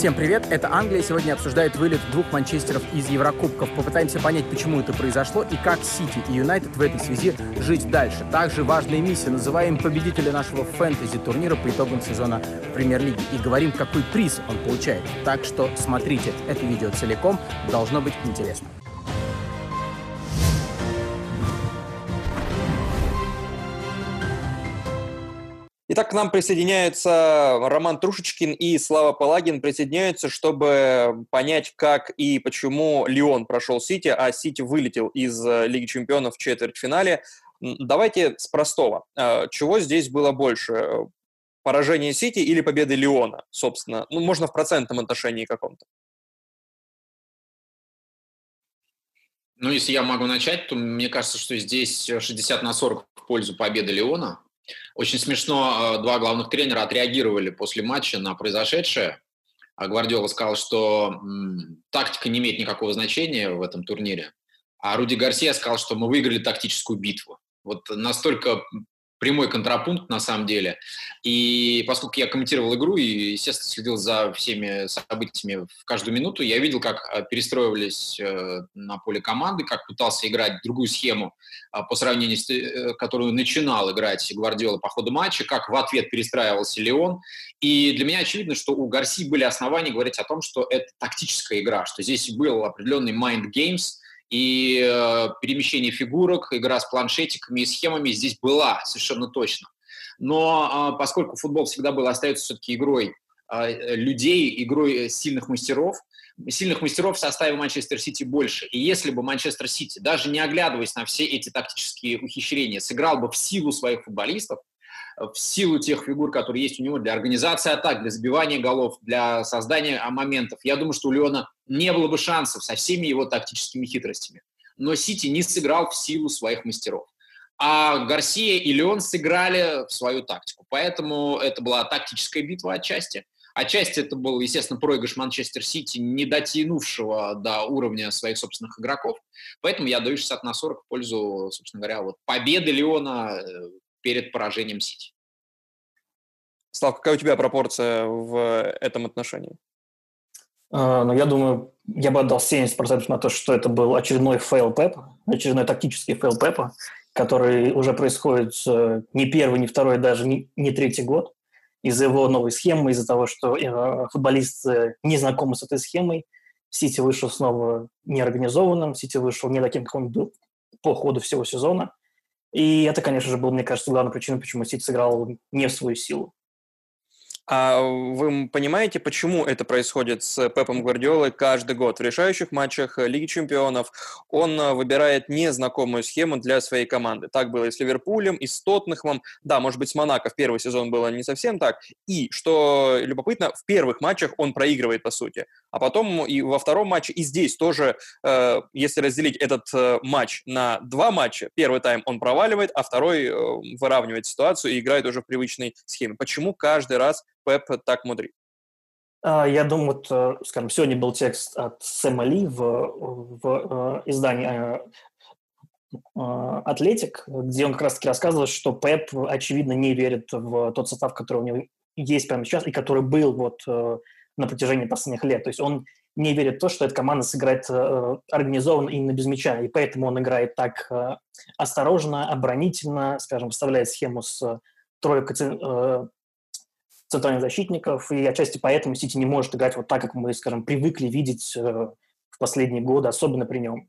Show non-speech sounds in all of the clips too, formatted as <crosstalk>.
Всем привет, это Англия. Сегодня обсуждает вылет двух Манчестеров из Еврокубков. Попытаемся понять, почему это произошло и как Сити и Юнайтед в этой связи жить дальше. Также важная миссия. Называем победителя нашего фэнтези-турнира по итогам сезона Премьер-лиги и говорим, какой приз он получает. Так что смотрите это видео целиком, должно быть интересно. Итак, к нам присоединяются Роман Трушечкин и Слава Палагин присоединяются, чтобы понять, как и почему Лион прошел Сити, а Сити вылетел из э, Лиги Чемпионов в четвертьфинале. Давайте с простого. Э, чего здесь было больше? Поражение Сити или победы Лиона, собственно? Ну, можно в процентном отношении каком-то. Ну, если я могу начать, то мне кажется, что здесь 60 на 40 в пользу победы Леона. Очень смешно, э, два главных тренера отреагировали после матча на произошедшее. А Гвардиола сказал, что тактика не имеет никакого значения в этом турнире. А Руди Гарсия сказал, что мы выиграли тактическую битву. Вот настолько прямой контрапункт на самом деле. И поскольку я комментировал игру и, естественно, следил за всеми событиями в каждую минуту, я видел, как э, перестроивались э, на поле команды, как пытался играть другую схему а, по сравнению с э, которую начинал играть Гвардиола по ходу матча, как в ответ перестраивался Леон. И для меня очевидно, что у Гарси были основания говорить о том, что это тактическая игра, что здесь был определенный mind games – и э, перемещение фигурок, игра с планшетиками и схемами здесь была совершенно точно. Но э, поскольку футбол всегда был, остается все-таки игрой э, людей, игрой сильных мастеров, сильных мастеров в составе Манчестер Сити больше. И если бы Манчестер Сити, даже не оглядываясь на все эти тактические ухищрения, сыграл бы в силу своих футболистов, в силу тех фигур, которые есть у него для организации атак, для забивания голов, для создания моментов. Я думаю, что у Леона не было бы шансов со всеми его тактическими хитростями. Но Сити не сыграл в силу своих мастеров. А Гарсия и Леон сыграли в свою тактику. Поэтому это была тактическая битва отчасти. Отчасти это был, естественно, проигрыш Манчестер Сити, не дотянувшего до уровня своих собственных игроков. Поэтому я даю 60 на 40 в пользу, собственно говоря, вот победы Лиона э, перед поражением Сити. Слав, какая у тебя пропорция в этом отношении? Uh, ну, я думаю, я бы отдал 70% на то, что это был очередной fail Пепа, очередной тактический fail Пепа, который уже происходит uh, не первый, не второй, даже не, третий год. Из-за его новой схемы, из-за того, что uh, футболисты не знакомы с этой схемой, Сити вышел снова неорганизованным, Сити вышел не таким, как он был по ходу всего сезона. И это, конечно же, было, мне кажется, главной причиной, почему Сити сыграл не в свою силу. А вы понимаете, почему это происходит с Пепом Гвардиолой каждый год? В решающих матчах Лиги Чемпионов он а, выбирает незнакомую схему для своей команды. Так было и с Ливерпулем, и с Тоттенхэмом. Да, может быть, с Монако в первый сезон было не совсем так. И, что любопытно, в первых матчах он проигрывает, по сути. А потом и во втором матче, и здесь тоже, э, если разделить этот э, матч на два матча, первый тайм он проваливает, а второй э, выравнивает ситуацию и играет уже в привычной схеме. Почему каждый раз Пеп так мудрит? А, я думаю, вот, э, скажем, сегодня был текст от Сэма Ли в, в э, издании э, «Атлетик», где он как раз-таки рассказывал, что Пеп, очевидно, не верит в тот состав, который у него есть прямо сейчас и который был вот на протяжении последних лет. То есть он не верит в то, что эта команда сыграет э, организованно именно без мяча, и поэтому он играет так э, осторожно, оборонительно, скажем, вставляет схему с тройкой э, центральных защитников, и отчасти поэтому Сити не может играть вот так, как мы, скажем, привыкли видеть э, в последние годы, особенно при нем.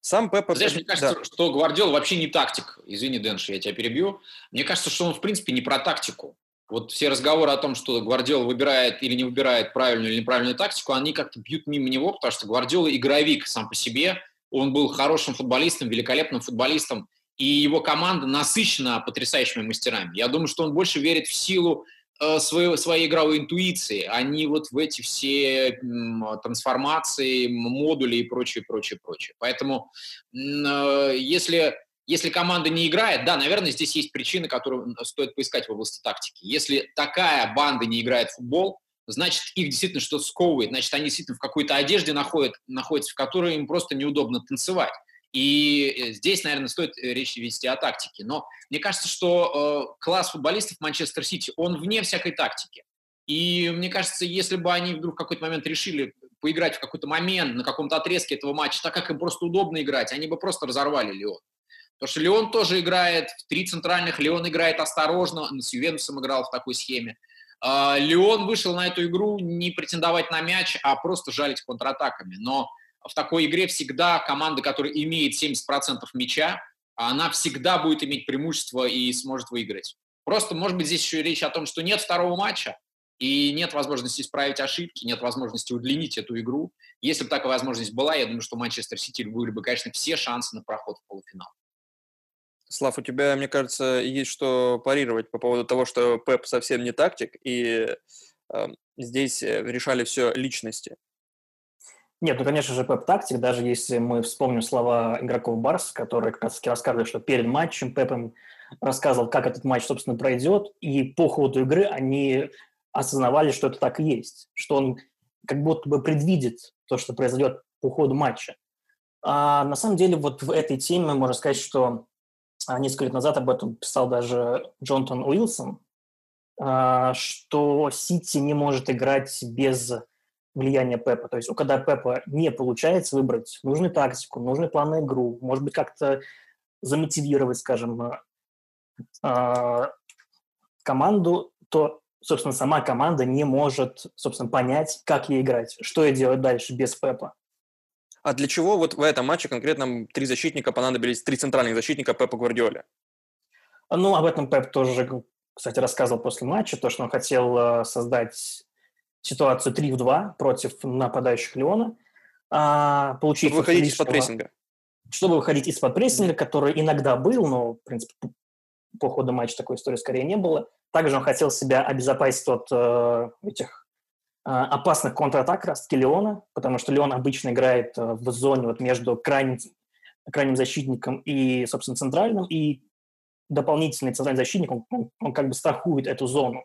Сам Пеппа... Знаешь, мне кажется, да. что Гвардиол вообще не тактик. Извини, Дэнш, я тебя перебью. Мне кажется, что он, в принципе, не про тактику. Вот все разговоры о том, что Гвардиол выбирает или не выбирает правильную или неправильную тактику, они как-то бьют мимо него, потому что Гвардиола игровик сам по себе. Он был хорошим футболистом, великолепным футболистом, и его команда насыщена потрясающими мастерами. Я думаю, что он больше верит в силу Э, своей, своей игровой интуиции, а не вот в эти все трансформации, модули и прочее, прочее, прочее. Поэтому э, если, если команда не играет, да, наверное, здесь есть причины, которые стоит поискать в области тактики. Если такая банда не играет в футбол, значит, их действительно что-то сковывает, значит, они действительно в какой-то одежде находят, находятся, в которой им просто неудобно танцевать. И э, здесь, наверное, стоит э, речь вести о тактике. Но мне кажется, что э, класс футболистов Манчестер Сити, он вне всякой тактики. И мне кажется, если бы они вдруг в какой-то момент решили поиграть в какой-то момент на каком-то отрезке этого матча, так как им просто удобно играть, они бы просто разорвали Леон. Потому что Леон тоже играет в три центральных, Леон играет осторожно, с Ювентусом играл в такой схеме. А, Леон вышел на эту игру не претендовать на мяч, а просто жалить контратаками. Но в такой игре всегда команда, которая имеет 70% мяча, она всегда будет иметь преимущество и сможет выиграть. Просто, может быть, здесь еще речь о том, что нет второго матча, и нет возможности исправить ошибки, нет возможности удлинить эту игру. Если бы такая возможность была, я думаю, что Манчестер Сити были бы, конечно, все шансы на проход в полуфинал. Слав, у тебя, мне кажется, есть что парировать по поводу того, что Пеп совсем не тактик, и э, здесь решали все личности. Нет, ну, конечно же, Пеп тактик, даже если мы вспомним слова игроков Барс, которые как раз рассказывали, что перед матчем Пепом рассказывал, как этот матч, собственно, пройдет, и по ходу игры они осознавали, что это так и есть, что он как будто бы предвидит то, что произойдет по ходу матча. А на самом деле вот в этой теме можно сказать, что а, несколько лет назад об этом писал даже Джонатан Уилсон, а, что Сити не может играть без влияния Пепа. То есть, когда Пепа не получается выбрать нужную тактику, нужный план на игру, может быть, как-то замотивировать, скажем, а, команду, то собственно, сама команда не может, собственно, понять, как ей играть, что ей делать дальше без Пепа. А для чего вот в этом матче конкретно три защитника понадобились, три центральных защитника Пепа Гвардиоли? Ну, об этом Пеп тоже, кстати, рассказывал после матча, то, что он хотел э, создать ситуацию 3 в 2 против нападающих Леона. А, получить чтобы выходить из-под прессинга. Чтобы выходить из-под прессинга, который иногда был, но, в принципе, по ходу матча такой истории скорее не было. Также он хотел себя обезопасить от э, этих э, опасных контратак раз Леона, потому что Леон обычно играет э, в зоне вот между крайним, крайним защитником и, собственно, центральным, и дополнительный центральный защитник, он, он, он как бы страхует эту зону.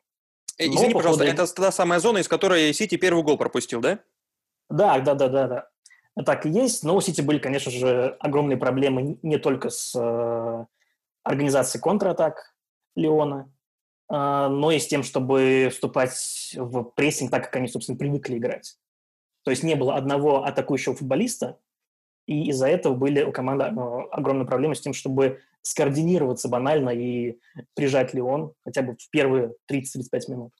Э, извини, Но, пожалуйста, ходу... это та самая зона, из которой Сити первый гол пропустил, да? Да, да, да, да, да. Так и есть, но у Сити были, конечно же, огромные проблемы не только с э, организацией контратак Леона, а, но и с тем, чтобы вступать в прессинг так, как они, собственно, привыкли играть. То есть не было одного атакующего футболиста, и из-за этого были у команды ну, огромные проблемы с тем, чтобы скоординироваться банально и прижать Леон хотя бы в первые 30-35 минут.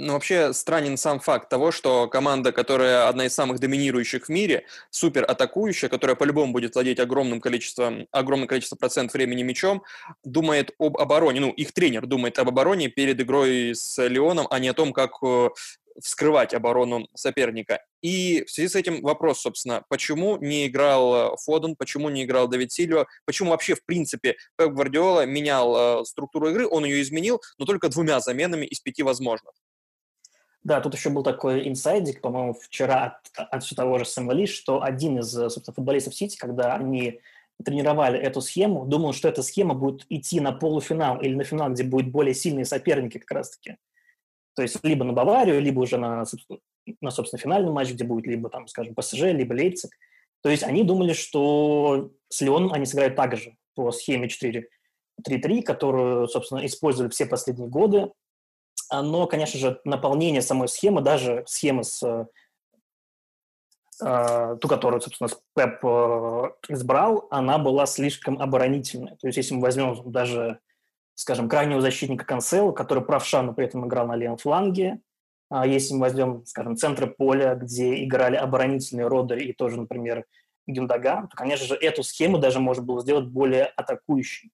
Ну, вообще странен сам факт того, что команда, которая одна из самых доминирующих в мире, супер атакующая, которая по-любому будет владеть огромным количеством, огромное количество процентов времени мячом, думает об обороне. Ну, их тренер думает об обороне перед игрой с Леоном, а не о том, как э, вскрывать оборону соперника. И в связи с этим вопрос, собственно, почему не играл Фоден, почему не играл Давид Сильва, почему вообще, в принципе, Пеп Гвардиола менял э, структуру игры, он ее изменил, но только двумя заменами из пяти возможных. Да, тут еще был такой инсайдик, по-моему, вчера от, от все того же Сэмвали, что один из, собственно, футболистов Сити, когда они тренировали эту схему, думал, что эта схема будет идти на полуфинал или на финал, где будут более сильные соперники как раз-таки. То есть либо на Баварию, либо уже на, на собственно, финальный матч, где будет либо, там, скажем, ПСЖ, либо Лейпциг. То есть они думали, что с Леоном они сыграют так же по схеме 4-3-3, которую, собственно, использовали все последние годы, но, конечно же, наполнение самой схемы, даже схемы с э, ту, которую, собственно, Пеп э, избрал, она была слишком оборонительной. То есть, если мы возьмем даже, скажем, крайнего защитника Канцелу, который правша, но при этом играл на левом фланге, а если мы возьмем, скажем, центры поля, где играли оборонительные Родери и тоже, например, Гюндаган, то, конечно же, эту схему даже можно было сделать более атакующей.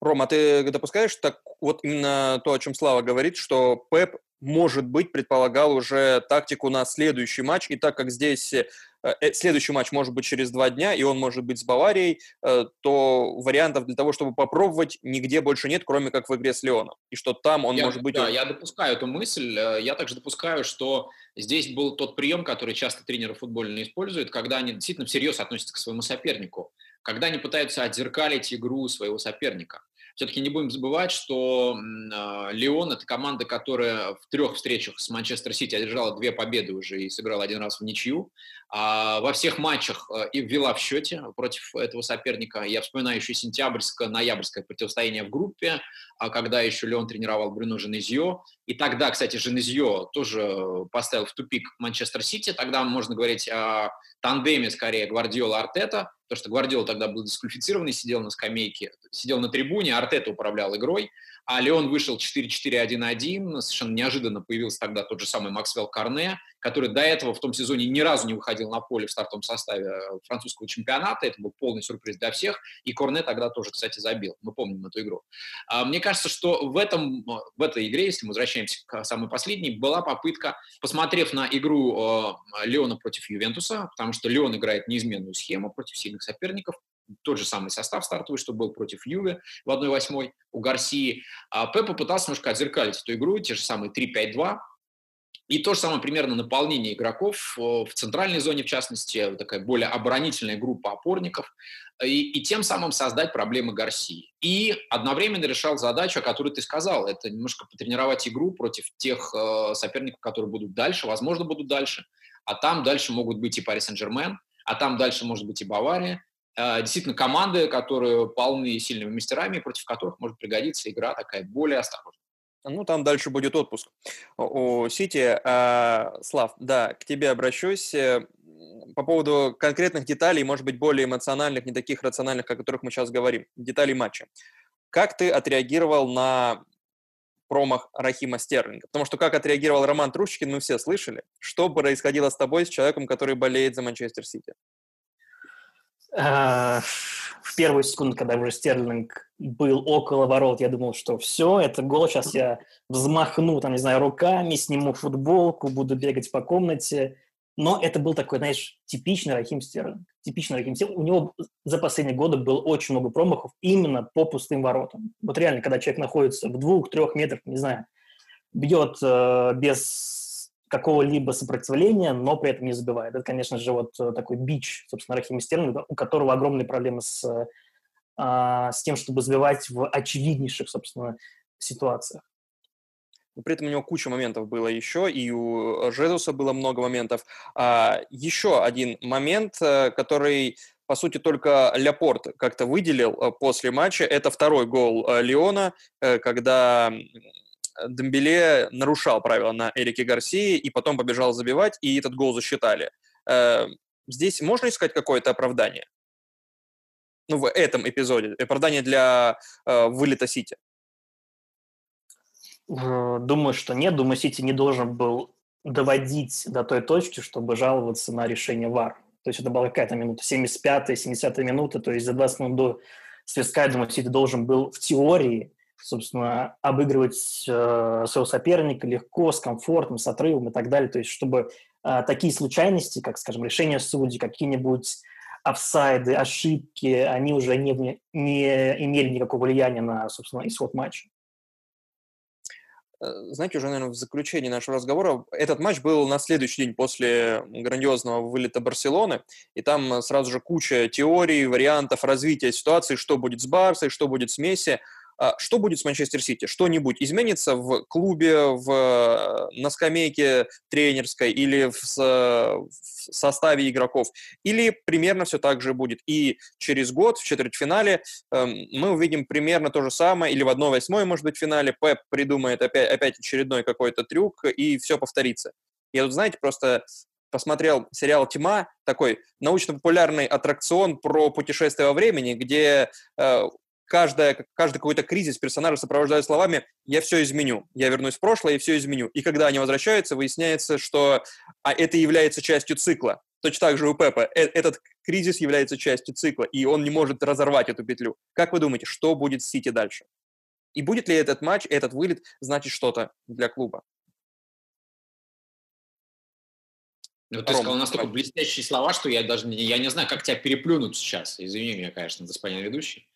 Рома, ты допускаешь так вот именно то, о чем Слава говорит, что Пеп может быть, предполагал уже тактику на следующий матч, и так как здесь э, э, следующий матч может быть через два дня, и он может быть с Баварией, э, то вариантов для того, чтобы попробовать, нигде больше нет, кроме как в игре с Леоном. И что там он я, может быть... Да, я допускаю эту мысль. Я также допускаю, что здесь был тот прием, который часто тренеры футбольные используют, когда они действительно всерьез относятся к своему сопернику, когда они пытаются отзеркалить игру своего соперника все-таки не будем забывать, что а, Леон – это команда, которая в трех встречах с Манчестер Сити одержала две победы уже и сыграла один раз в ничью. А, во всех матчах э, и ввела в счете против этого соперника. Я вспоминаю еще сентябрьско-ноябрьское противостояние в группе, а, когда еще Леон тренировал Брюно Женезье. И тогда, кстати, Женезье тоже поставил в тупик Манчестер Сити. Тогда можно говорить о тандеме, скорее, Гвардиола-Артета, потому что Гвардиола тогда был дисквалифицированный, сидел на скамейке, сидел на трибуне, Артета управлял игрой а Леон вышел 4-4-1-1, совершенно неожиданно появился тогда тот же самый Максвелл Карне, который до этого в том сезоне ни разу не выходил на поле в стартовом составе французского чемпионата, это был полный сюрприз для всех, и Корне тогда тоже, кстати, забил, мы помним эту игру. А, мне кажется, что в, этом, в этой игре, если мы возвращаемся к самой последней, была попытка, посмотрев на игру э, Леона против Ювентуса, потому что Леон играет неизменную схему против сильных соперников, тот же самый состав стартовый, что был против Юве в 1-8 у Гарсии. А Пеп попытался немножко отзеркалить эту игру, те же самые 3-5-2, и то же самое примерно наполнение игроков э, в центральной зоне, в частности, такая более оборонительная группа опорников, и, и тем самым создать проблемы Гарсии. И одновременно решал задачу, о которой ты сказал, это немножко потренировать игру против тех э, соперников, которые будут дальше, возможно, будут дальше, а там дальше могут быть и Пари Сен-Жермен, а там дальше может быть и Бавария, Э, действительно команды, которые полны сильными мастерами, против которых может пригодиться игра такая более осторожная. Ну, там дальше будет отпуск у Сити. А, Слав, да, к тебе обращусь. Э, по поводу конкретных деталей, может быть, более эмоциональных, не таких рациональных, о которых мы сейчас говорим, деталей матча. Как ты отреагировал на промах Рахима Стерлинга? Потому что как отреагировал Роман Трущикин, мы все слышали. Что происходило с тобой, с человеком, который болеет за Манчестер Сити? А, в первую секунду, когда уже Стерлинг был около ворот, я думал, что все, это гол, сейчас я взмахну, там, не знаю, руками, сниму футболку, буду бегать по комнате. Но это был такой, знаешь, типичный Рахим Стерлинг. Типичный Рахим Стерлинг. У него за последние годы было очень много промахов именно по пустым воротам. Вот реально, когда человек находится в двух-трех метрах, не знаю, бьет э, без какого-либо сопротивления, но при этом не забивает. Это, конечно же, вот э, такой бич, собственно, Рахима Стерлинга, у которого огромные проблемы с, а, с тем, чтобы забивать в очевиднейших, собственно, ситуациях. При этом у него куча моментов было еще, и у Жезуса было много моментов. А, еще один момент, э, который, по сути, только Ляпорт как-то выделил э, после матча, это второй гол Леона, когда Дембеле нарушал правила на Эрике Гарсии и потом побежал забивать, и этот гол засчитали. Э, здесь можно искать какое-то оправдание? Ну, в этом эпизоде. Оправдание для э, вылета Сити. Думаю, что нет. Думаю, Сити не должен был доводить до той точки, чтобы жаловаться на решение ВАР. То есть это была какая-то минута, 75-я, 70-я минута, то есть за 20 минут до свистка, я думаю, Сити должен был в теории собственно, обыгрывать э, своего соперника легко, с комфортом, с отрывом и так далее. То есть, чтобы э, такие случайности, как, скажем, решение судей, какие-нибудь офсайды, ошибки, они уже не, не имели никакого влияния на, собственно, исход матча. Э, знаете, уже, наверное, в заключении нашего разговора, этот матч был на следующий день после грандиозного вылета Барселоны, и там сразу же куча теорий, вариантов развития ситуации, что будет с Барсой, что будет с Месси. А что будет с Манчестер Сити? Что-нибудь изменится в клубе, в, на скамейке тренерской или в, в составе игроков? Или примерно все так же будет? И через год в четвертьфинале э, мы увидим примерно то же самое, или в 1-8, может быть, финале Пеп придумает опять, опять очередной какой-то трюк, и все повторится. Я тут, знаете, просто посмотрел сериал «Тьма», такой научно-популярный аттракцион про путешествие во времени, где э, каждая, каждый какой-то кризис персонажа сопровождают словами «я все изменю», «я вернусь в прошлое и все изменю». И когда они возвращаются, выясняется, что а это является частью цикла. Точно так же у Пепа. Э этот кризис является частью цикла, и он не может разорвать эту петлю. Как вы думаете, что будет с Сити дальше? И будет ли этот матч, этот вылет значить что-то для клуба? Ну, ты Ром, сказал настолько блестящие слова, что я даже не, я не знаю, как тебя переплюнуть сейчас. Извини меня, конечно, господин ведущий.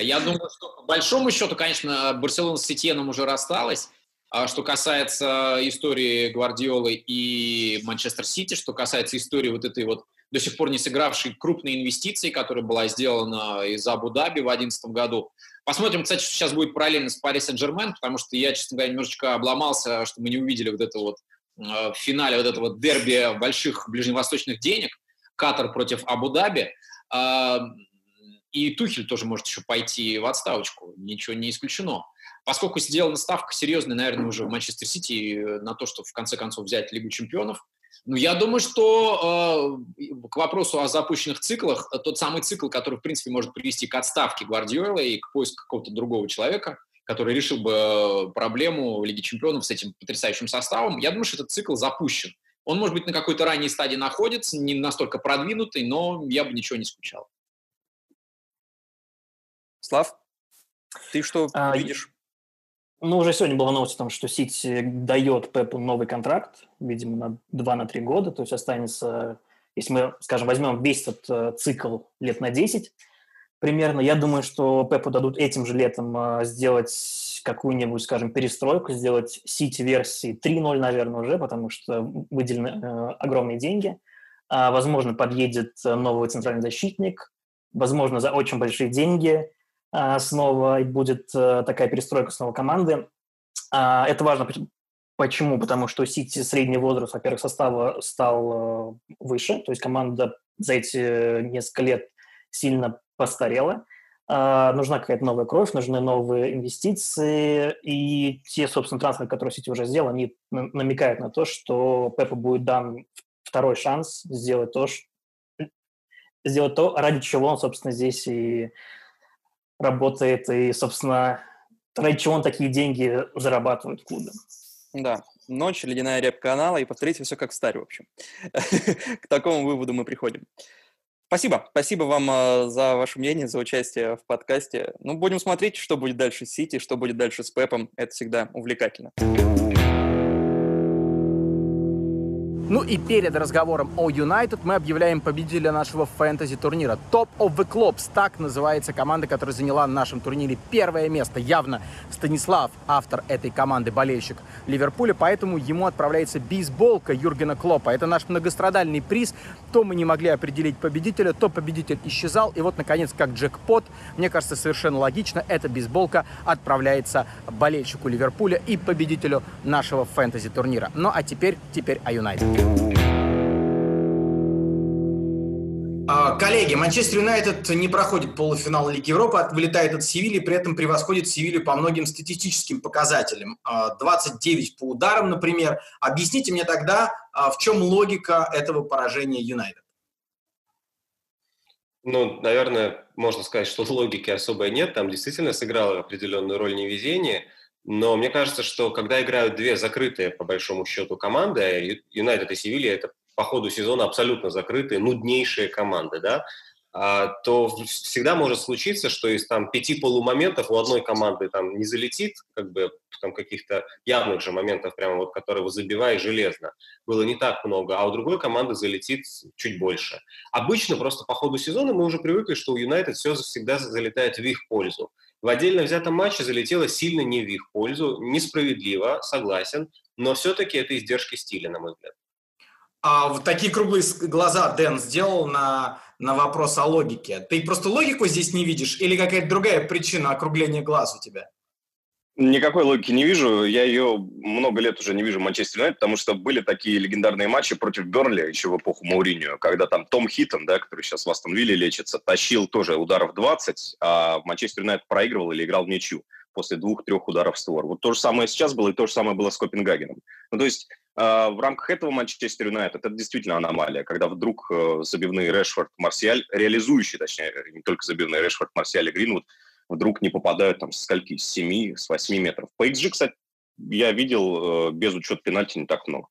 Я думаю, что по большому счету, конечно, Барселона с Сетьеном уже рассталась. А что касается истории Гвардиолы и Манчестер Сити, что касается истории вот этой вот до сих пор не сыгравшей крупной инвестиции, которая была сделана из Абу-Даби в 2011 году. Посмотрим, кстати, что сейчас будет параллельно с Пари Сен-Жермен, потому что я, честно говоря, немножечко обломался, что мы не увидели вот это вот в финале вот этого дерби больших ближневосточных денег, Катар против Абу-Даби, и Тухель тоже может еще пойти в отставочку, ничего не исключено. Поскольку сделана ставка серьезная, наверное, уже в Манчестер Сити на то, что в конце концов взять Лигу чемпионов, ну, я думаю, что э, к вопросу о запущенных циклах, тот самый цикл, который, в принципе, может привести к отставке Гвардиола и к поиску какого-то другого человека, который решил бы э, проблему Лиги Чемпионов с этим потрясающим составом, я думаю, что этот цикл запущен. Он, может быть, на какой-то ранней стадии находится, не настолько продвинутый, но я бы ничего не скучал. Слав, ты что а, видишь? Ну, уже сегодня была новость о том, что Сити дает Пепу новый контракт, видимо, на 2 на 3 года, то есть останется, если мы, скажем, возьмем весь этот э, цикл лет на 10 примерно, я думаю, что Пепу дадут этим же летом э, сделать какую-нибудь, скажем, перестройку, сделать Сити-версии 3.0, наверное, уже, потому что выделены э, огромные деньги. А, возможно, подъедет новый центральный защитник, возможно, за очень большие деньги – снова и будет э, такая перестройка снова команды. А, это важно. Почему? Потому что Сити средний возраст, во-первых, состава стал э, выше, то есть команда за эти несколько лет сильно постарела. А, нужна какая-то новая кровь, нужны новые инвестиции, и те, собственно, трансферы, которые Сити уже сделал, они намекают на то, что Пепу будет дан второй шанс сделать то, сделать то, ради чего он, собственно, здесь и работает, и, собственно, ради чего он такие деньги зарабатывает в клубе. Да, ночь, ледяная реп канала, и повторите все как в старе, в общем. <laughs> К такому выводу мы приходим. Спасибо. Спасибо вам э, за ваше мнение, за участие в подкасте. Ну, будем смотреть, что будет дальше с Сити, что будет дальше с Пепом. Это всегда увлекательно. Ну и перед разговором о Юнайтед мы объявляем победителя нашего фэнтези-турнира. Top of the Clubs, так называется команда, которая заняла на нашем турнире первое место. Явно Станислав, автор этой команды, болельщик Ливерпуля, поэтому ему отправляется бейсболка Юргена Клопа. Это наш многострадальный приз. То мы не могли определить победителя, то победитель исчезал. И вот, наконец, как джекпот, мне кажется, совершенно логично, эта бейсболка отправляется болельщику Ливерпуля и победителю нашего фэнтези-турнира. Ну а теперь, теперь о Юнайтед. А, коллеги, Манчестер Юнайтед не проходит полуфинал Лиги Европы, вылетает от Севильи, при этом превосходит Севилью по многим статистическим показателям. 29 а, по ударам, например. Объясните мне тогда, а, в чем логика этого поражения Юнайтед? Ну, наверное, можно сказать, что логики особой нет. Там действительно сыграло определенную роль невезение – но мне кажется, что когда играют две закрытые, по большому счету, команды, Юнайтед и Севилья – это по ходу сезона абсолютно закрытые, нуднейшие команды, да, а, то всегда может случиться, что из там пяти полумоментов у одной команды там не залетит, как бы там каких-то явных же моментов, прямо вот, которые забивая железно, было не так много, а у другой команды залетит чуть больше. Обычно просто по ходу сезона мы уже привыкли, что у Юнайтед все всегда залетает в их пользу. В отдельно взятом матче залетело сильно не в их пользу, несправедливо, согласен, но все-таки это издержки стиля, на мой взгляд. А вот такие круглые глаза Дэн сделал на, на вопрос о логике. Ты просто логику здесь не видишь или какая-то другая причина округления глаз у тебя? Никакой логики не вижу. Я ее много лет уже не вижу в Манчестер Юнайтед, потому что были такие легендарные матчи против Бернли еще в эпоху Мауринio, когда там Том Хитон, да, который сейчас в Астон Вилле лечится, тащил тоже ударов 20, а Манчестер Юнайтед проигрывал или играл в ничью после двух-трех ударов в створ. Вот то же самое сейчас было, и то же самое было с Копенгагеном. Ну, то есть э, в рамках этого Манчестер Юнайтед это действительно аномалия, когда вдруг э, забивные Решфорд, Марсиаль, реализующие, точнее, не только забивные Решфорд, Марсиаль и Гринвуд, вдруг не попадают там с скольки, с 7, с 8 метров. По XG, кстати, я видел э, без учета пенальти не так много.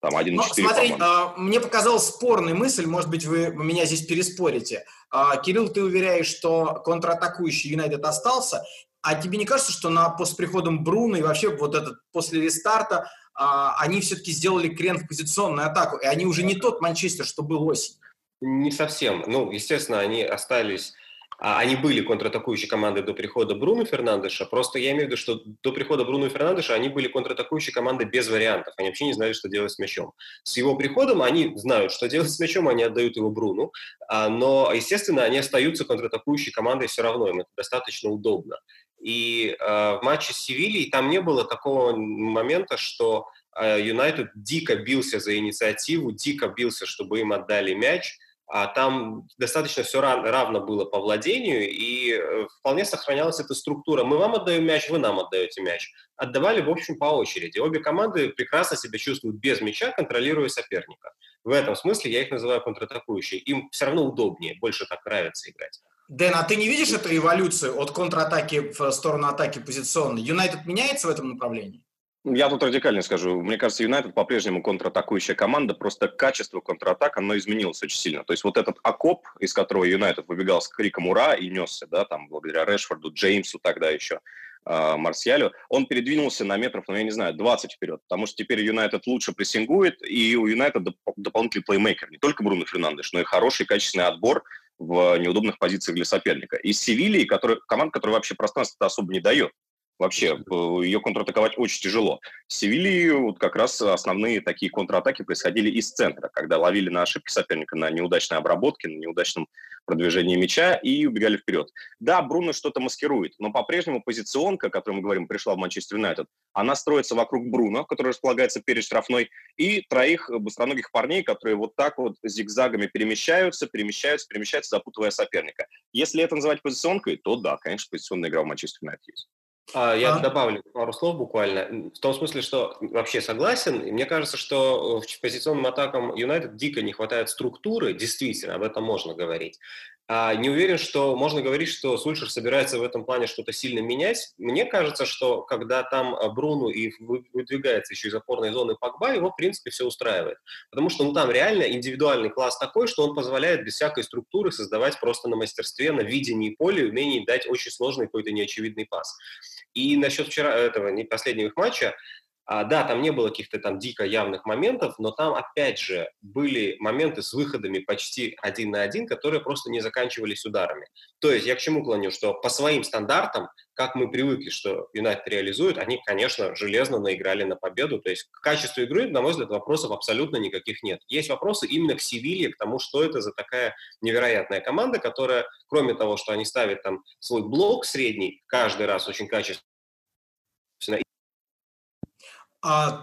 Там 1,4, ну, Смотри, а, мне показалась спорная мысль, может быть, вы меня здесь переспорите. А, Кирилл, ты уверяешь, что контратакующий Юнайтед остался, а тебе не кажется, что на, после приходом Бруно и вообще вот этот после рестарта а, они все-таки сделали крен в позиционную атаку, и они уже не тот Манчестер, что был осень? Не совсем. Ну, естественно, они остались а, они были контратакующей командой до прихода Бруно Фернандеша, просто я имею в виду, что до прихода Бруно Фернандеша они были контратакующей командой без вариантов, они вообще не знали, что делать с мячом. С его приходом они знают, что делать <laughs> с мячом, они отдают его Бруну, а, но, естественно, они остаются контратакующей командой все равно, им это достаточно удобно. И э, в матче с Севильей там не было такого момента, что Юнайтед дико бился за инициативу, дико бился, чтобы им отдали мяч, а там достаточно все равно было по владению, и э, вполне сохранялась эта структура. Мы вам отдаем мяч, вы нам отдаете мяч. Отдавали, в общем, по очереди. Обе команды прекрасно себя чувствуют без мяча, контролируя соперника. В этом смысле я их называю контратакующие. Им все равно удобнее, больше так нравится играть. Дэн, а ты не видишь эту эволюцию от контратаки в сторону атаки позиционной? Юнайтед меняется в этом направлении? Я тут радикально скажу. Мне кажется, Юнайтед по-прежнему контратакующая команда, просто качество контратак, оно изменилось очень сильно. То есть вот этот окоп, из которого Юнайтед выбегал с криком «Ура!» и несся, да, там, благодаря Решфорду, Джеймсу тогда еще, э, Марсиалю, он передвинулся на метров, ну, я не знаю, 20 вперед, потому что теперь Юнайтед лучше прессингует, и у Юнайтед доп- дополнительный плеймейкер, не только Бруно Фернандеш, но и хороший, качественный отбор в неудобных позициях для соперника. Из Севильи, который, команда, которая вообще пространство особо не дает. Вообще, э, ее контратаковать очень тяжело. В Севилье вот как раз основные такие контратаки происходили из центра, когда ловили на ошибки соперника, на неудачной обработке, на неудачном продвижении мяча и убегали вперед. Да, Бруно что-то маскирует, но по-прежнему позиционка, о которой мы говорим, пришла в Манчестер Юнайтед, она строится вокруг Бруно, который располагается перед штрафной, и троих быстроногих парней, которые вот так вот зигзагами перемещаются, перемещаются, перемещаются, запутывая соперника. Если это называть позиционкой, то да, конечно, позиционная игра в Манчестер Юнайтед есть. А, я а? добавлю пару слов буквально. В том смысле, что вообще согласен. И мне кажется, что в позиционным атакам Юнайтед дико не хватает структуры. Действительно, об этом можно говорить. А не уверен, что можно говорить, что Сульшер собирается в этом плане что-то сильно менять. Мне кажется, что когда там а, Бруну и выдвигается еще из опорной зоны Пакба, его, в принципе, все устраивает. Потому что ну, там реально индивидуальный класс такой, что он позволяет без всякой структуры создавать просто на мастерстве, на видении поля, умении дать очень сложный какой-то неочевидный пас. И насчет вчера этого не последнего их матча, а, да, там не было каких-то там дико явных моментов, но там, опять же, были моменты с выходами почти один на один, которые просто не заканчивались ударами. То есть я к чему клоню, что по своим стандартам, как мы привыкли, что Юнайтед реализует, они, конечно, железно наиграли на победу. То есть к качеству игры, на мой взгляд, вопросов абсолютно никаких нет. Есть вопросы именно к Севилье, к тому, что это за такая невероятная команда, которая, кроме того, что они ставят там свой блок средний, каждый раз очень качественно,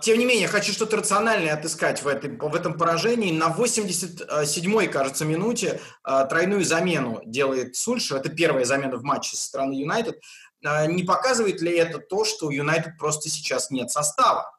тем не менее, хочу что-то рациональное отыскать в, этой, в этом поражении. На 87-й, кажется, минуте а, тройную замену делает Сульшер. Это первая замена в матче со стороны Юнайтед. А, не показывает ли это то, что у Юнайтед просто сейчас нет состава?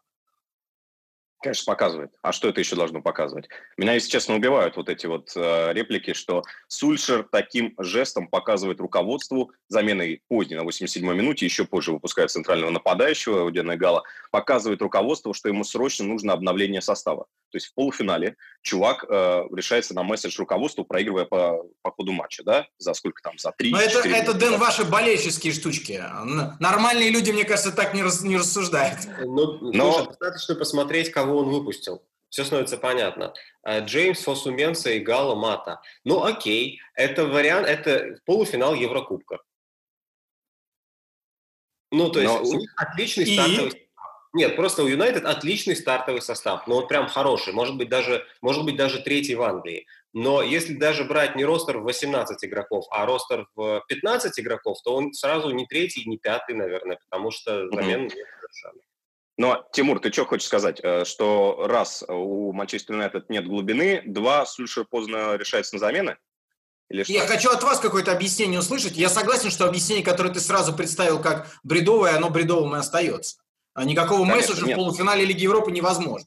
Конечно, показывает. А что это еще должно показывать? Меня, если честно, убивают вот эти вот э, реплики, что Сульшер таким жестом показывает руководству заменой поздней на 87-й минуте, еще позже выпускает центрального нападающего Удена Гала, показывает руководству, что ему срочно нужно обновление состава. То есть в полуфинале чувак э, решается на месседж руководству, проигрывая по, по ходу матча, да? За сколько там? За три Но это, это, Дэн, ваши болельческие штучки. Нормальные люди, мне кажется, так не, рас, не рассуждают. Ну, Но... слушай, достаточно посмотреть, кого он выпустил. Все становится понятно. А, Джеймс Фосуменса и Гала Мата. Ну, окей, это вариант, это полуфинал Еврокубка. Ну, то есть Но... у них отличный и... нет, просто у Юнайтед отличный стартовый состав, ну вот прям хороший, может быть даже, может быть даже третий в Англии. Но если даже брать не ростер в 18 игроков, а ростер в 15 игроков, то он сразу не третий, не пятый, наверное, потому что замен нет совершенно. Но, Тимур, ты что хочешь сказать? Э, что раз у Манчестер Юнайтед нет глубины, два, Сульшер поздно решается на замены? Или что? Я хочу от вас какое-то объяснение услышать. Я согласен, что объяснение, которое ты сразу представил как бредовое, оно бредовым и остается. А никакого Конечно, месседжа нет. в полуфинале Лиги Европы невозможно.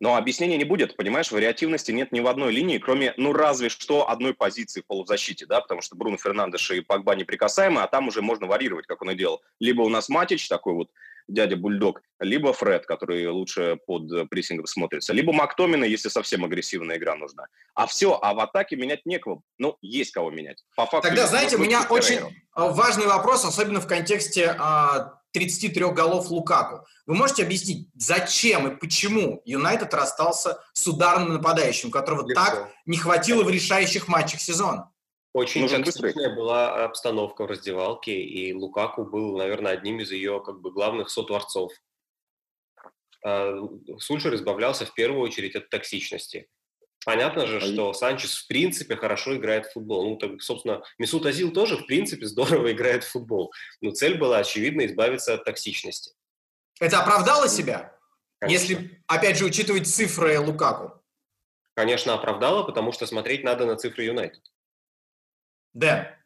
Но объяснения не будет, понимаешь, вариативности нет ни в одной линии, кроме, ну, разве что одной позиции в полузащите, да, потому что Бруно Фернандеш и Погба неприкасаемы, а там уже можно варьировать, как он и делал. Либо у нас Матич, такой вот дядя Бульдог, либо Фред, который лучше под прессингом смотрится, либо Мактомина, если совсем агрессивная игра нужна. А все, а в атаке менять некого. Ну, есть кого менять. По факту, Тогда, знаете, у меня очень важный вопрос, особенно в контексте а, 33 голов Лукаку. Вы можете объяснить, зачем и почему Юнайтед расстался с ударным нападающим, которого Легко. так не хватило в решающих матчах сезона? Очень Нужен токсичная была обстановка в раздевалке, и Лукаку был, наверное, одним из ее как бы главных сотворцов. А, Сульшер избавлялся в первую очередь от токсичности. Понятно же, а что Санчес в принципе хорошо играет в футбол. Ну, так, собственно, Месут Азил тоже в принципе здорово играет в футбол. Но цель была, очевидно, избавиться от токсичности. Это оправдало себя? Конечно. Если, опять же, учитывать цифры Лукаку. Конечно, оправдала, потому что смотреть надо на цифры Юнайтед. Да.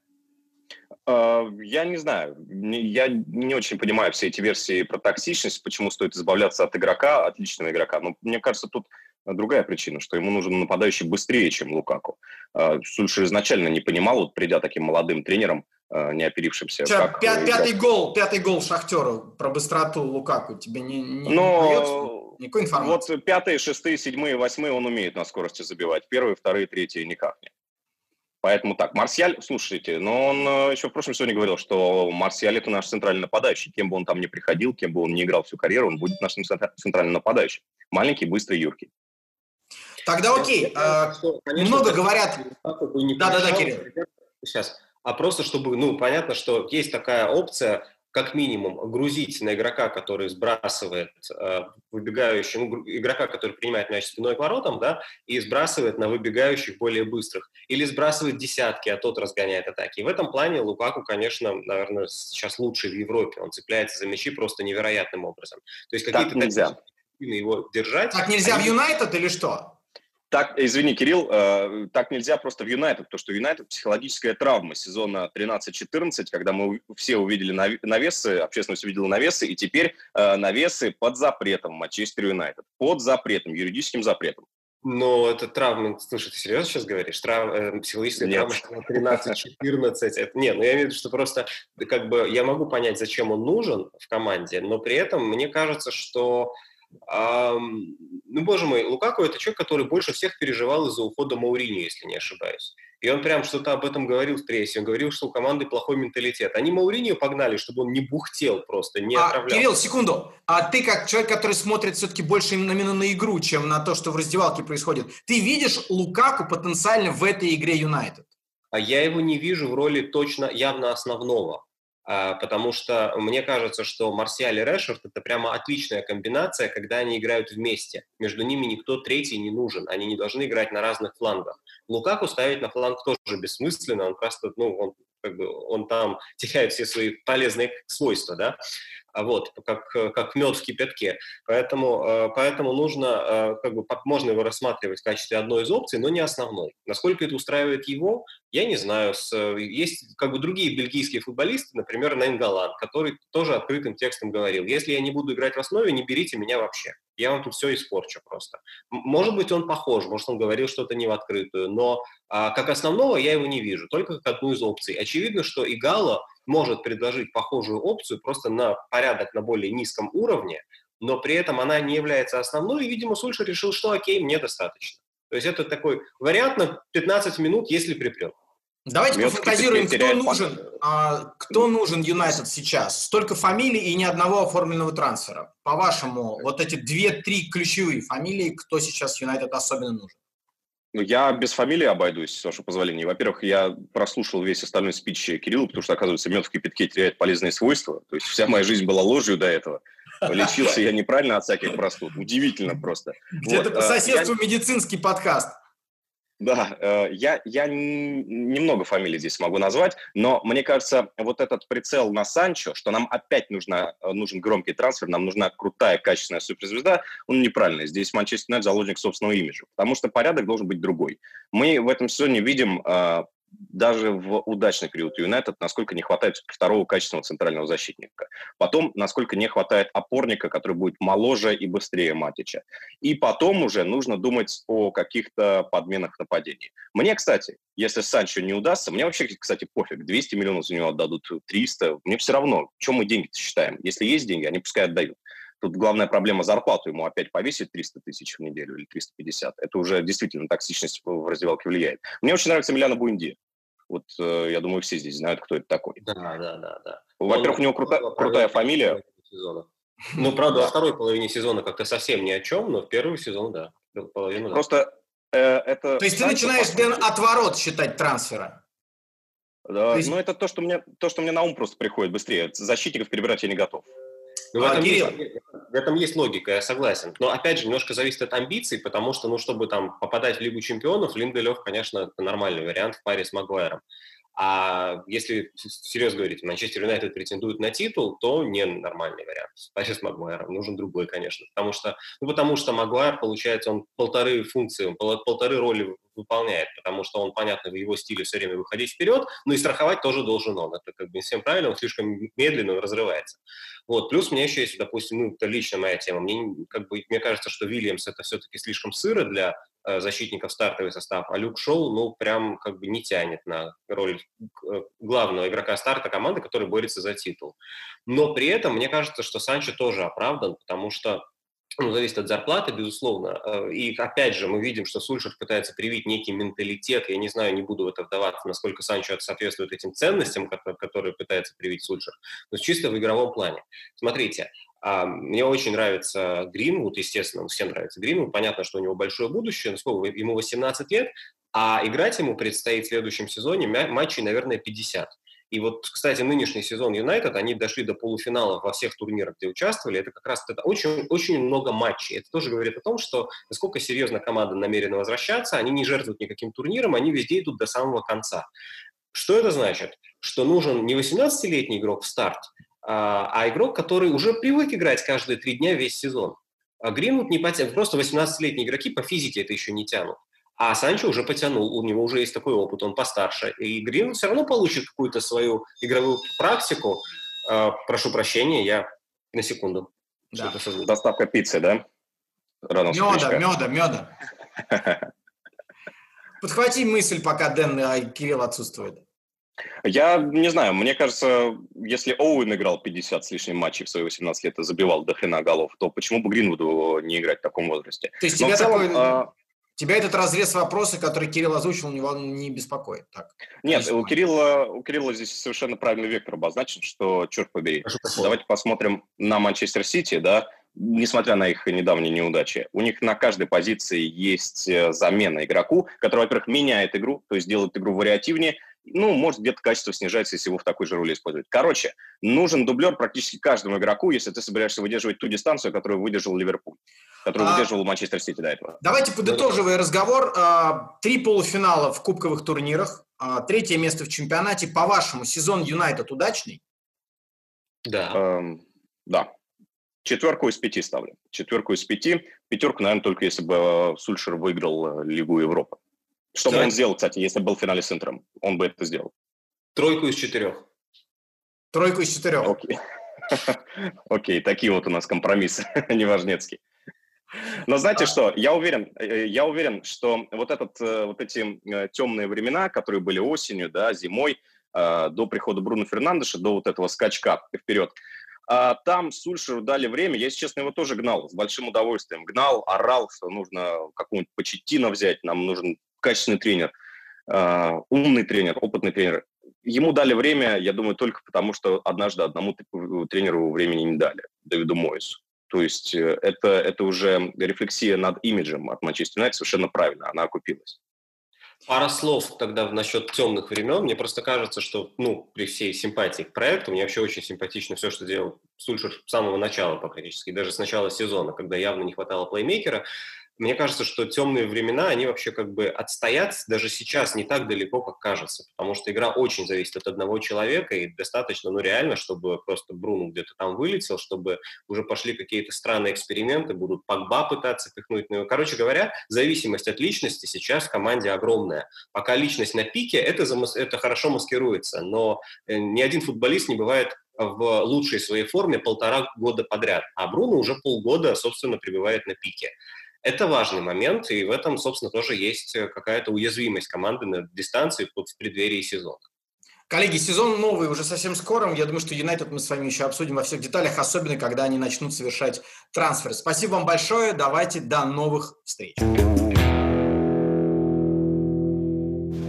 Я не знаю, я не очень понимаю все эти версии про токсичность, почему стоит избавляться от игрока, отличного игрока. Но мне кажется, тут другая причина, что ему нужен нападающий быстрее, чем Лукаку. А, Сульшер изначально не понимал, вот придя таким молодым тренером, а, не оперившимся. Сейчас, как пят, пятый гол, пятый гол Шахтеру про быстроту Лукаку тебе не, не, Но... никакой информации? Вот пятые, шестые, седьмые, восьмые он умеет на скорости забивать. Первые, вторые, третьи никак нет. Поэтому так, Марсиаль, слушайте, но он э, еще в прошлом сезоне говорил, что Марсиаль это наш центральный нападающий. Кем бы он там ни приходил, кем бы он ни играл всю карьеру, он будет нашим центральным нападающим. Маленький, быстрый, юркий. Тогда окей. А, что, конечно, Много говорят... Да-да-да, Кирилл. Сейчас. А просто чтобы, ну, понятно, что есть такая опция, как минимум, грузить на игрока, который сбрасывает э, выбегающий, ну, игрока, который принимает мяч спиной к воротам, да, и сбрасывает на выбегающих более быстрых. Или сбрасывает десятки, а тот разгоняет атаки. И в этом плане Лукаку, конечно, наверное, сейчас лучший в Европе. Он цепляется за мячи просто невероятным образом. То есть какие-то нельзя. его держать. Так нельзя они... в Юнайтед или что? Так, извини, Кирилл, э, так нельзя просто в Юнайтед, потому что Юнайтед психологическая травма сезона 13-14, когда мы все увидели навесы, общественность увидела навесы, и теперь э, навесы под запретом Манчестер Юнайтед. Под запретом, юридическим запретом. Но это травма, слушай, ты серьезно сейчас говоришь? Трав, э, психологическая нет. травма 13-14. Это, нет, ну я имею в виду, что просто как бы я могу понять, зачем он нужен в команде, но при этом мне кажется, что ну, боже мой, Лукаку это человек, который больше всех переживал из-за ухода Маурини, если не ошибаюсь. И он прям что-то об этом говорил в прессе. Он говорил, что у команды плохой менталитет. Они Мауринию погнали, чтобы он не бухтел просто, не а, отравлял. Кирилл, секунду. А ты как человек, который смотрит все-таки больше именно на игру, чем на то, что в раздевалке происходит, ты видишь Лукаку потенциально в этой игре Юнайтед? А я его не вижу в роли точно явно основного. А, потому что мне кажется, что Марсиаль и Решфорд – это прямо отличная комбинация, когда они играют вместе. Между ними никто третий не нужен, они не должны играть на разных флангах. Лукаку ставить на фланг тоже бессмысленно, он просто, ну, он как бы он там теряет все свои полезные свойства, да, а вот, как, как мед в кипятке. Поэтому, э, поэтому нужно, э, как бы, можно его рассматривать в качестве одной из опций, но не основной. Насколько это устраивает его, я не знаю. Есть как бы другие бельгийские футболисты, например, Найнгалан, который тоже открытым текстом говорил, если я не буду играть в основе, не берите меня вообще. Я вам тут все испорчу просто. Может быть, он похож, может, он говорил что-то не в открытую, но а, как основного я его не вижу, только как одну из опций. Очевидно, что и Гало может предложить похожую опцию просто на порядок на более низком уровне, но при этом она не является основной, и, видимо, Сульша решил, что окей, мне достаточно. То есть это такой вариант на 15 минут, если припрет. Давайте Мед пофантазируем, кто нужен, а, кто нужен Юнайтед сейчас. Столько фамилий и ни одного оформленного трансфера. По-вашему, вот эти две-три ключевые фамилии, кто сейчас Юнайтед особенно нужен? Ну, я без фамилии обойдусь, с вашего позволения. Во-первых, я прослушал весь остальной спич Кирилла, потому что, оказывается, мед в кипятке теряет полезные свойства. То есть вся моя жизнь была ложью до этого. Лечился я неправильно от всяких простуд. Удивительно просто. Где-то вот, по а, соседству я... медицинский подкаст. Да, э, я, я немного фамилий здесь могу назвать, но мне кажется, вот этот прицел на Санчо, что нам опять нужна, э, нужен громкий трансфер, нам нужна крутая, качественная суперзвезда, он неправильный. Здесь Манчестер Юнайтед заложник собственного имиджа, потому что порядок должен быть другой. Мы в этом сезоне видим э, даже в удачный период Юнайтед, насколько не хватает второго качественного центрального защитника. Потом, насколько не хватает опорника, который будет моложе и быстрее Матича. И потом уже нужно думать о каких-то подменах нападений. Мне, кстати, если Санчо не удастся, мне вообще, кстати, пофиг, 200 миллионов за него отдадут, 300, мне все равно, чем мы деньги считаем. Если есть деньги, они пускай отдают. Тут главная проблема зарплату ему опять повесить 300 тысяч в неделю или 350. Это уже действительно токсичность в раздевалке влияет. Мне очень нравится Миляна Буэнди. Вот э, я думаю, все здесь знают, кто это такой. Да, да, да. да. Во-первых, у него крута, крутая фамилия. Сезона. Ну, <laughs> правда, во второй половине сезона как-то совсем ни о чем, но в первый сезон, да. Половину, Просто э, это... То есть ты начинаешь Дэн, от ворот считать трансфера? Да, есть... ну это то что, мне, то, что мне на ум просто приходит быстрее. Защитников перебирать я не готов. Ну, в, а, этом Кирилл. есть, в этом есть логика, я согласен. Но опять же, немножко зависит от амбиций, потому что, ну, чтобы там попадать в Лигу чемпионов, Линделев, конечно, это нормальный вариант в паре с Магуайром. А если серьезно говорить, Манчестер Юнайтед претендует на титул, то не нормальный вариант. Спасибо с Магуайром. Нужен другой, конечно. Потому что, ну, потому что Магуайр, получается, он полторы функции, он полторы роли выполняет, потому что он, понятно, в его стиле все время выходить вперед, но и страховать тоже должен он. Это как бы не всем правильно, он слишком медленно разрывается. Вот. Плюс у меня еще есть, допустим, ну, это лично моя тема. Мне, как бы, мне кажется, что Вильямс это все-таки слишком сыро для э, защитников стартовый состав, а Люк Шоу, ну, прям как бы не тянет на роль э, главного игрока старта команды, который борется за титул. Но при этом мне кажется, что Санчо тоже оправдан, потому что ну, зависит от зарплаты, безусловно. Э, и опять же, мы видим, что Сульшер пытается привить некий менталитет. Я не знаю, не буду в это вдаваться, насколько Санчо соответствует этим ценностям, которые пытается привить Сульшер, но чисто в игровом плане. Смотрите, а, мне очень нравится Гринвуд, естественно, всем нравится Гринвуд. Понятно, что у него большое будущее, но сколько, ему 18 лет, а играть ему предстоит в следующем сезоне матчей, наверное, 50. И вот, кстати, нынешний сезон Юнайтед, они дошли до полуфинала во всех турнирах, где участвовали. Это как раз это очень, очень много матчей. Это тоже говорит о том, что насколько серьезно команда намерена возвращаться, они не жертвуют никаким турниром, они везде идут до самого конца. Что это значит? Что нужен не 18-летний игрок в старт, а, а игрок, который уже привык играть каждые три дня весь сезон. А Гринвуд не потянет. Просто 18-летние игроки по физике это еще не тянут. А Санчо уже потянул, у него уже есть такой опыт, он постарше. И Грин все равно получит какую-то свою игровую практику. Э, прошу прощения, я на секунду. Да. Доставка пиццы, да? Рано меда, меда, меда. Подхвати мысль, пока Дэн а Кирилл отсутствует. Я не знаю, мне кажется, если Оуэн играл 50 с лишним матчей в свои 18 лет и забивал до хрена голов, то почему бы Гринвуду не играть в таком возрасте? То есть Но тебя целом, такой... А... Тебя этот разрез вопроса, который Кирилл озвучил, него не беспокоит? Так, Нет, у Кирилла, у Кирилла здесь совершенно правильный вектор обозначен, что, черт побери, Хорошо, давайте посмотрим на Манчестер Сити, да, несмотря на их недавние неудачи. У них на каждой позиции есть э, замена игроку, который, во-первых, меняет игру, то есть делает игру вариативнее, ну, может, где-то качество снижается, если его в такой же роли использовать. Короче, нужен дублер практически каждому игроку, если ты собираешься выдерживать ту дистанцию, которую выдержал Ливерпуль, которую а, выдерживал Манчестер Сити до этого. Давайте подытоживая разговор. А, три полуфинала в кубковых турнирах, а, третье место в чемпионате. По-вашему, сезон Юнайтед удачный? Да. Эм, да. Четверку из пяти ставлю. Четверку из пяти. Пятерку, наверное, только если бы э, Сульшер выиграл э, Лигу Европы. Что бы он сделал, кстати, если был в финале с Интером? Он бы это сделал. Тройку из четырех. Тройку из четырех. Окей. <laughs> Окей, такие вот у нас компромиссы <laughs> неважнецкие. Но знаете а... что, я уверен, э, я уверен, что вот, этот, э, вот эти э, темные времена, которые были осенью, да, зимой, до прихода Бруно Фернандеша, до вот этого скачка вперед, там Сульшеру дали время, я, если честно, его тоже гнал с большим удовольствием. Гнал, орал, что нужно какого-нибудь Почеттина взять, нам нужен качественный тренер, умный тренер, опытный тренер. Ему дали время, я думаю, только потому, что однажды одному тренеру времени не дали, Дэвиду Моису. То есть э, это, это уже рефлексия над имиджем от Манчестер Юнайтед совершенно правильно, она окупилась. Пара слов тогда насчет темных времен. Мне просто кажется, что, ну, при всей симпатии к проекту, мне вообще очень симпатично все, что делал Сульшер с самого начала, практически, даже с начала сезона, когда явно не хватало плеймейкера. Мне кажется, что темные времена, они вообще как бы отстоят даже сейчас не так далеко, как кажется, потому что игра очень зависит от одного человека, и достаточно, ну реально, чтобы просто Бруно где-то там вылетел, чтобы уже пошли какие-то странные эксперименты, будут Погба пытаться пихнуть. Ну, короче говоря, зависимость от личности сейчас в команде огромная. Пока личность на пике, это, это хорошо маскируется, но э, ни один футболист не бывает в лучшей своей форме полтора года подряд, а Бруно уже полгода, собственно, пребывает на пике. Это важный момент, и в этом, собственно, тоже есть э, какая-то уязвимость команды на дистанции в преддверии сезона. Коллеги, сезон новый уже совсем скоро. Я думаю, что Юнайтед мы с вами еще обсудим во всех деталях, особенно когда они начнут совершать трансферы. Спасибо вам большое. Давайте до новых встреч.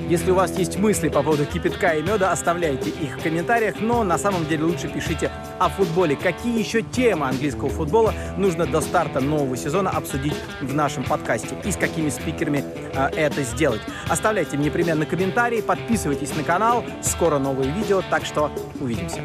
Если у вас есть мысли по поводу кипятка и меда, оставляйте их в комментариях, но на самом деле лучше пишите о футболе. Какие еще темы английского футбола нужно до старта нового сезона обсудить в нашем подкасте и с какими спикерами э, это сделать. Оставляйте непременно комментарии, подписывайтесь на канал, скоро новые видео, так что увидимся.